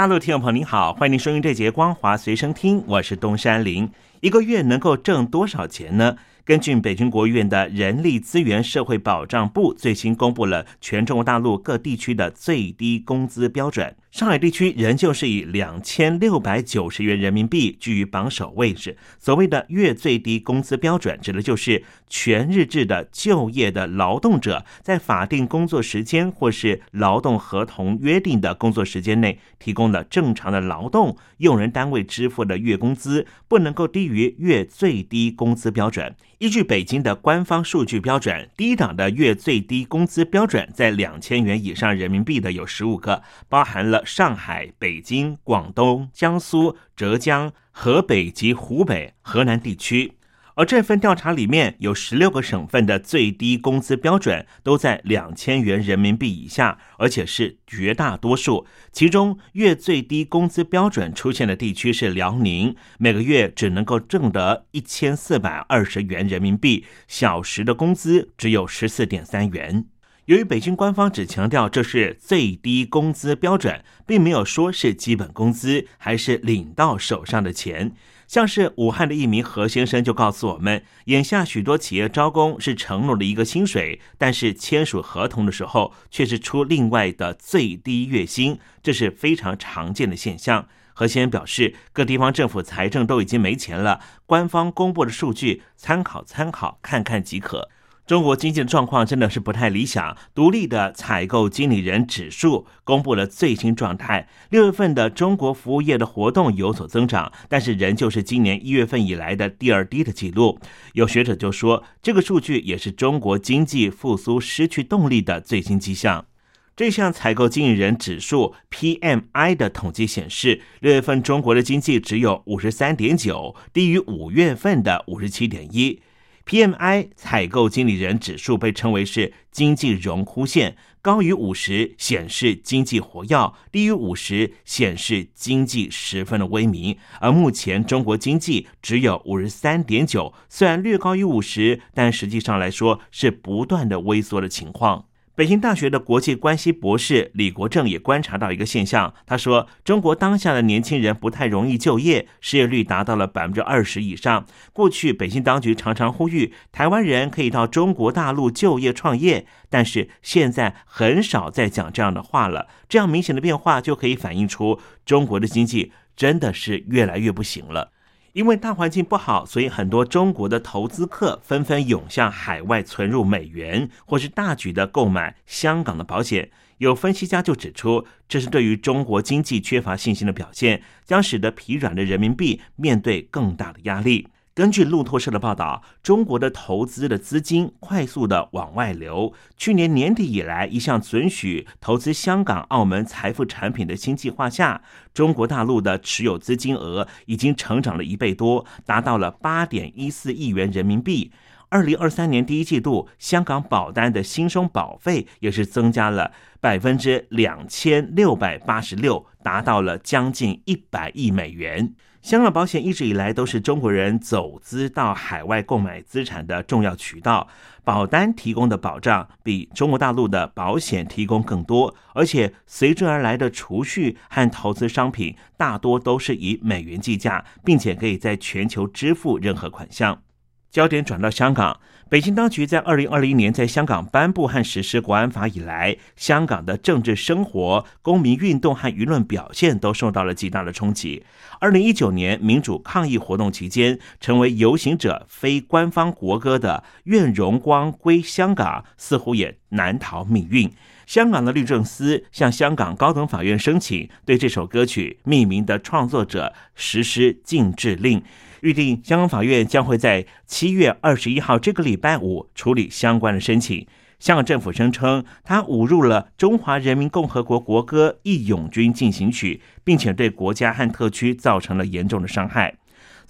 大陆听众朋友您好，欢迎您收听这节《光华随身听》，我是东山林。一个月能够挣多少钱呢？根据北京国务院的人力资源社会保障部最新公布了全中国大陆各地区的最低工资标准。上海地区仍旧是以两千六百九十元人民币居于榜首位置。所谓的月最低工资标准，指的就是全日制的就业的劳动者在法定工作时间或是劳动合同约定的工作时间内，提供了正常的劳动，用人单位支付的月工资不能够低于月最低工资标准。依据北京的官方数据标准，低档的月最低工资标准在两千元以上人民币的有十五个，包含了上海、北京、广东、江苏、浙江、河北及湖北、河南地区。而这份调查里面有十六个省份的最低工资标准都在两千元人民币以下，而且是绝大多数。其中月最低工资标准出现的地区是辽宁，每个月只能够挣得一千四百二十元人民币，小时的工资只有十四点三元。由于北京官方只强调这是最低工资标准，并没有说是基本工资还是领到手上的钱。像是武汉的一名何先生就告诉我们，眼下许多企业招工是承诺了一个薪水，但是签署合同的时候却是出另外的最低月薪，这是非常常见的现象。何先生表示，各地方政府财政都已经没钱了，官方公布的数据参考参考看看即可。中国经济的状况真的是不太理想。独立的采购经理人指数公布了最新状态，六月份的中国服务业的活动有所增长，但是仍旧是今年一月份以来的第二低的记录。有学者就说，这个数据也是中国经济复苏失去动力的最新迹象。这项采购经理人指数 PMI 的统计显示，六月份中国的经济只有五十三点九，低于五月份的五十七点一。PMI 采购经理人指数被称为是经济荣枯线，高于五十显示经济活跃，低于五十显示经济十分的萎靡。而目前中国经济只有五十三点九，虽然略高于五十，但实际上来说是不断的微缩的情况。北京大学的国际关系博士李国正也观察到一个现象，他说：“中国当下的年轻人不太容易就业，失业率达到了百分之二十以上。过去北京当局常常呼吁台湾人可以到中国大陆就业创业，但是现在很少再讲这样的话了。这样明显的变化就可以反映出中国的经济真的是越来越不行了。”因为大环境不好，所以很多中国的投资客纷纷涌向海外存入美元，或是大举的购买香港的保险。有分析家就指出，这是对于中国经济缺乏信心的表现，将使得疲软的人民币面对更大的压力。根据路透社的报道，中国的投资的资金快速的往外流。去年年底以来，一项准许投资香港、澳门财富产品的新计划下，中国大陆的持有资金额已经成长了一倍多，达到了八点一四亿元人民币。二零二三年第一季度，香港保单的新生保费也是增加了百分之两千六百八十六，达到了将近一百亿美元。香港保险一直以来都是中国人走资到海外购买资产的重要渠道，保单提供的保障比中国大陆的保险提供更多，而且随之而来的储蓄和投资商品大多都是以美元计价，并且可以在全球支付任何款项。焦点转到香港，北京当局在二零二零年在香港颁布和实施国安法以来，香港的政治生活、公民运动和舆论表现都受到了极大的冲击。二零一九年民主抗议活动期间，成为游行者非官方国歌的《愿荣光归香港》似乎也难逃命运。香港的律政司向香港高等法院申请，对这首歌曲命名的创作者实施禁制令。预定香港法院将会在七月二十一号这个礼拜五处理相关的申请。香港政府声称，他侮辱了中华人民共和国国歌《义勇军进行曲》，并且对国家和特区造成了严重的伤害。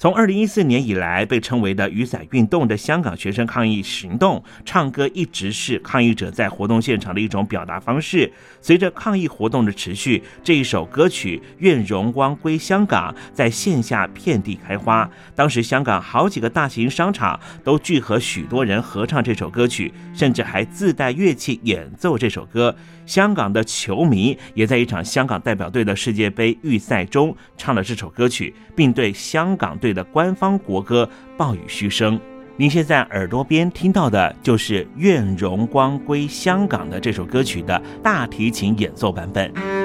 从二零一四年以来，被称为的雨伞运动的香港学生抗议行动，唱歌一直是抗议者在活动现场的一种表达方式。随着抗议活动的持续，这一首歌曲《愿荣光归香港》在线下遍地开花。当时香港好几个大型商场都聚合许多人合唱这首歌曲，甚至还自带乐器演奏这首歌。香港的球迷也在一场香港代表队的世界杯预赛中唱了这首歌曲，并对香港队的官方国歌暴雨嘘声。您现在耳朵边听到的就是《愿荣光归香港》的这首歌曲的大提琴演奏版本。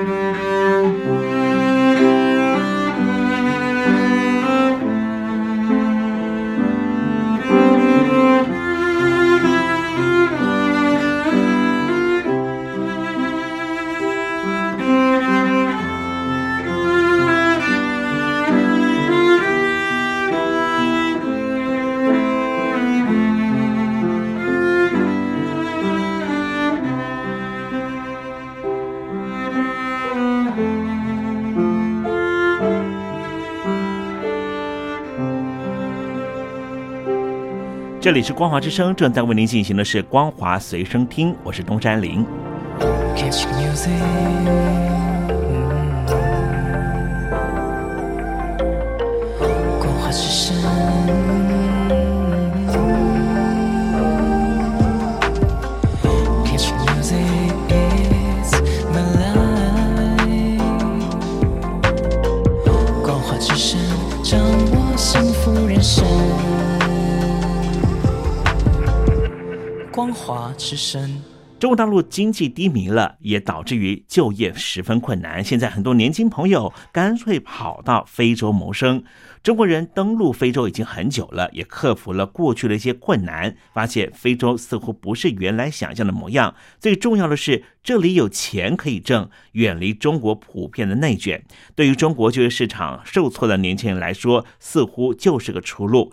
这里是光华之声，正在为您进行的是光华随身听，我是东山林。华之声。中国大陆经济低迷了，也导致于就业十分困难。现在很多年轻朋友干脆跑到非洲谋生。中国人登陆非洲已经很久了，也克服了过去的一些困难，发现非洲似乎不是原来想象的模样。最重要的是，这里有钱可以挣，远离中国普遍的内卷。对于中国就业市场受挫的年轻人来说，似乎就是个出路。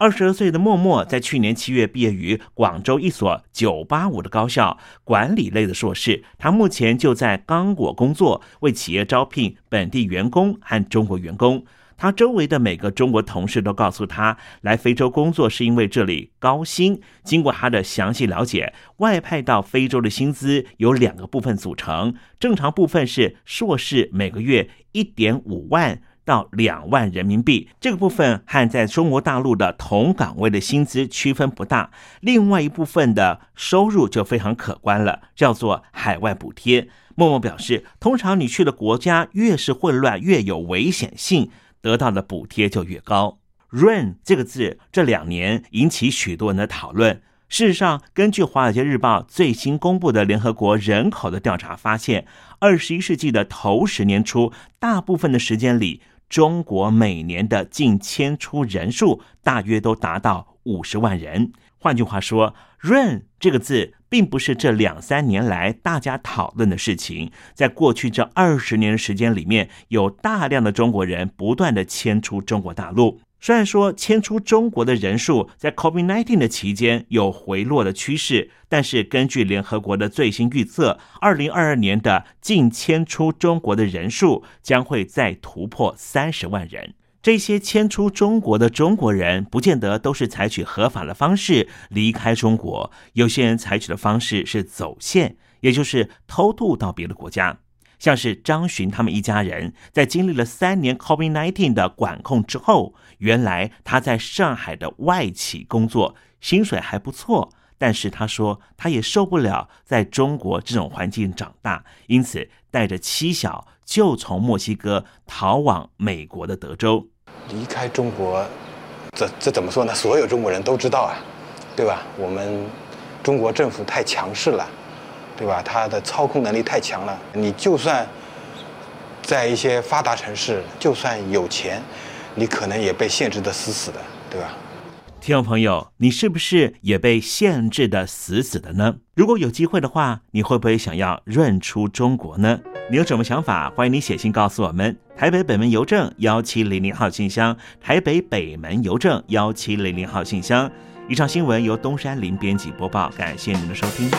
二十二岁的默默在去年七月毕业于广州一所九八五的高校，管理类的硕士。他目前就在刚果工作，为企业招聘本地员工和中国员工。他周围的每个中国同事都告诉他，来非洲工作是因为这里高薪。经过他的详细了解，外派到非洲的薪资有两个部分组成，正常部分是硕士每个月一点五万。到两万人民币，这个部分和在中国大陆的同岗位的薪资区分不大。另外一部分的收入就非常可观了，叫做海外补贴。默默表示，通常你去的国家越是混乱，越有危险性，得到的补贴就越高。Rain 这个字这两年引起许多人的讨论。事实上，根据《华尔街日报》最新公布的联合国人口的调查发现，二十一世纪的头十年初，大部分的时间里。中国每年的近迁出人数大约都达到五十万人。换句话说，“run” 这个字并不是这两三年来大家讨论的事情。在过去这二十年的时间里面，有大量的中国人不断的迁出中国大陆。虽然说迁出中国的人数在 COVID-19 的期间有回落的趋势，但是根据联合国的最新预测，二零二二年的净迁出中国的人数将会再突破三十万人。这些迁出中国的中国人，不见得都是采取合法的方式离开中国，有些人采取的方式是走线，也就是偷渡到别的国家。像是张巡他们一家人，在经历了三年 COVID-19 的管控之后，原来他在上海的外企工作，薪水还不错，但是他说他也受不了在中国这种环境长大，因此带着妻小就从墨西哥逃往美国的德州。离开中国，这这怎么说呢？所有中国人都知道啊，对吧？我们中国政府太强势了。对吧？他的操控能力太强了。你就算在一些发达城市，就算有钱，你可能也被限制的死死的，对吧？听众朋友，你是不是也被限制的死死的呢？如果有机会的话，你会不会想要润出中国呢？你有什么想法？欢迎你写信告诉我们。台北北门邮政幺七零零号信箱，台北北门邮政幺七零零号信箱。以上新闻由东山林编辑播报，感谢您的收听。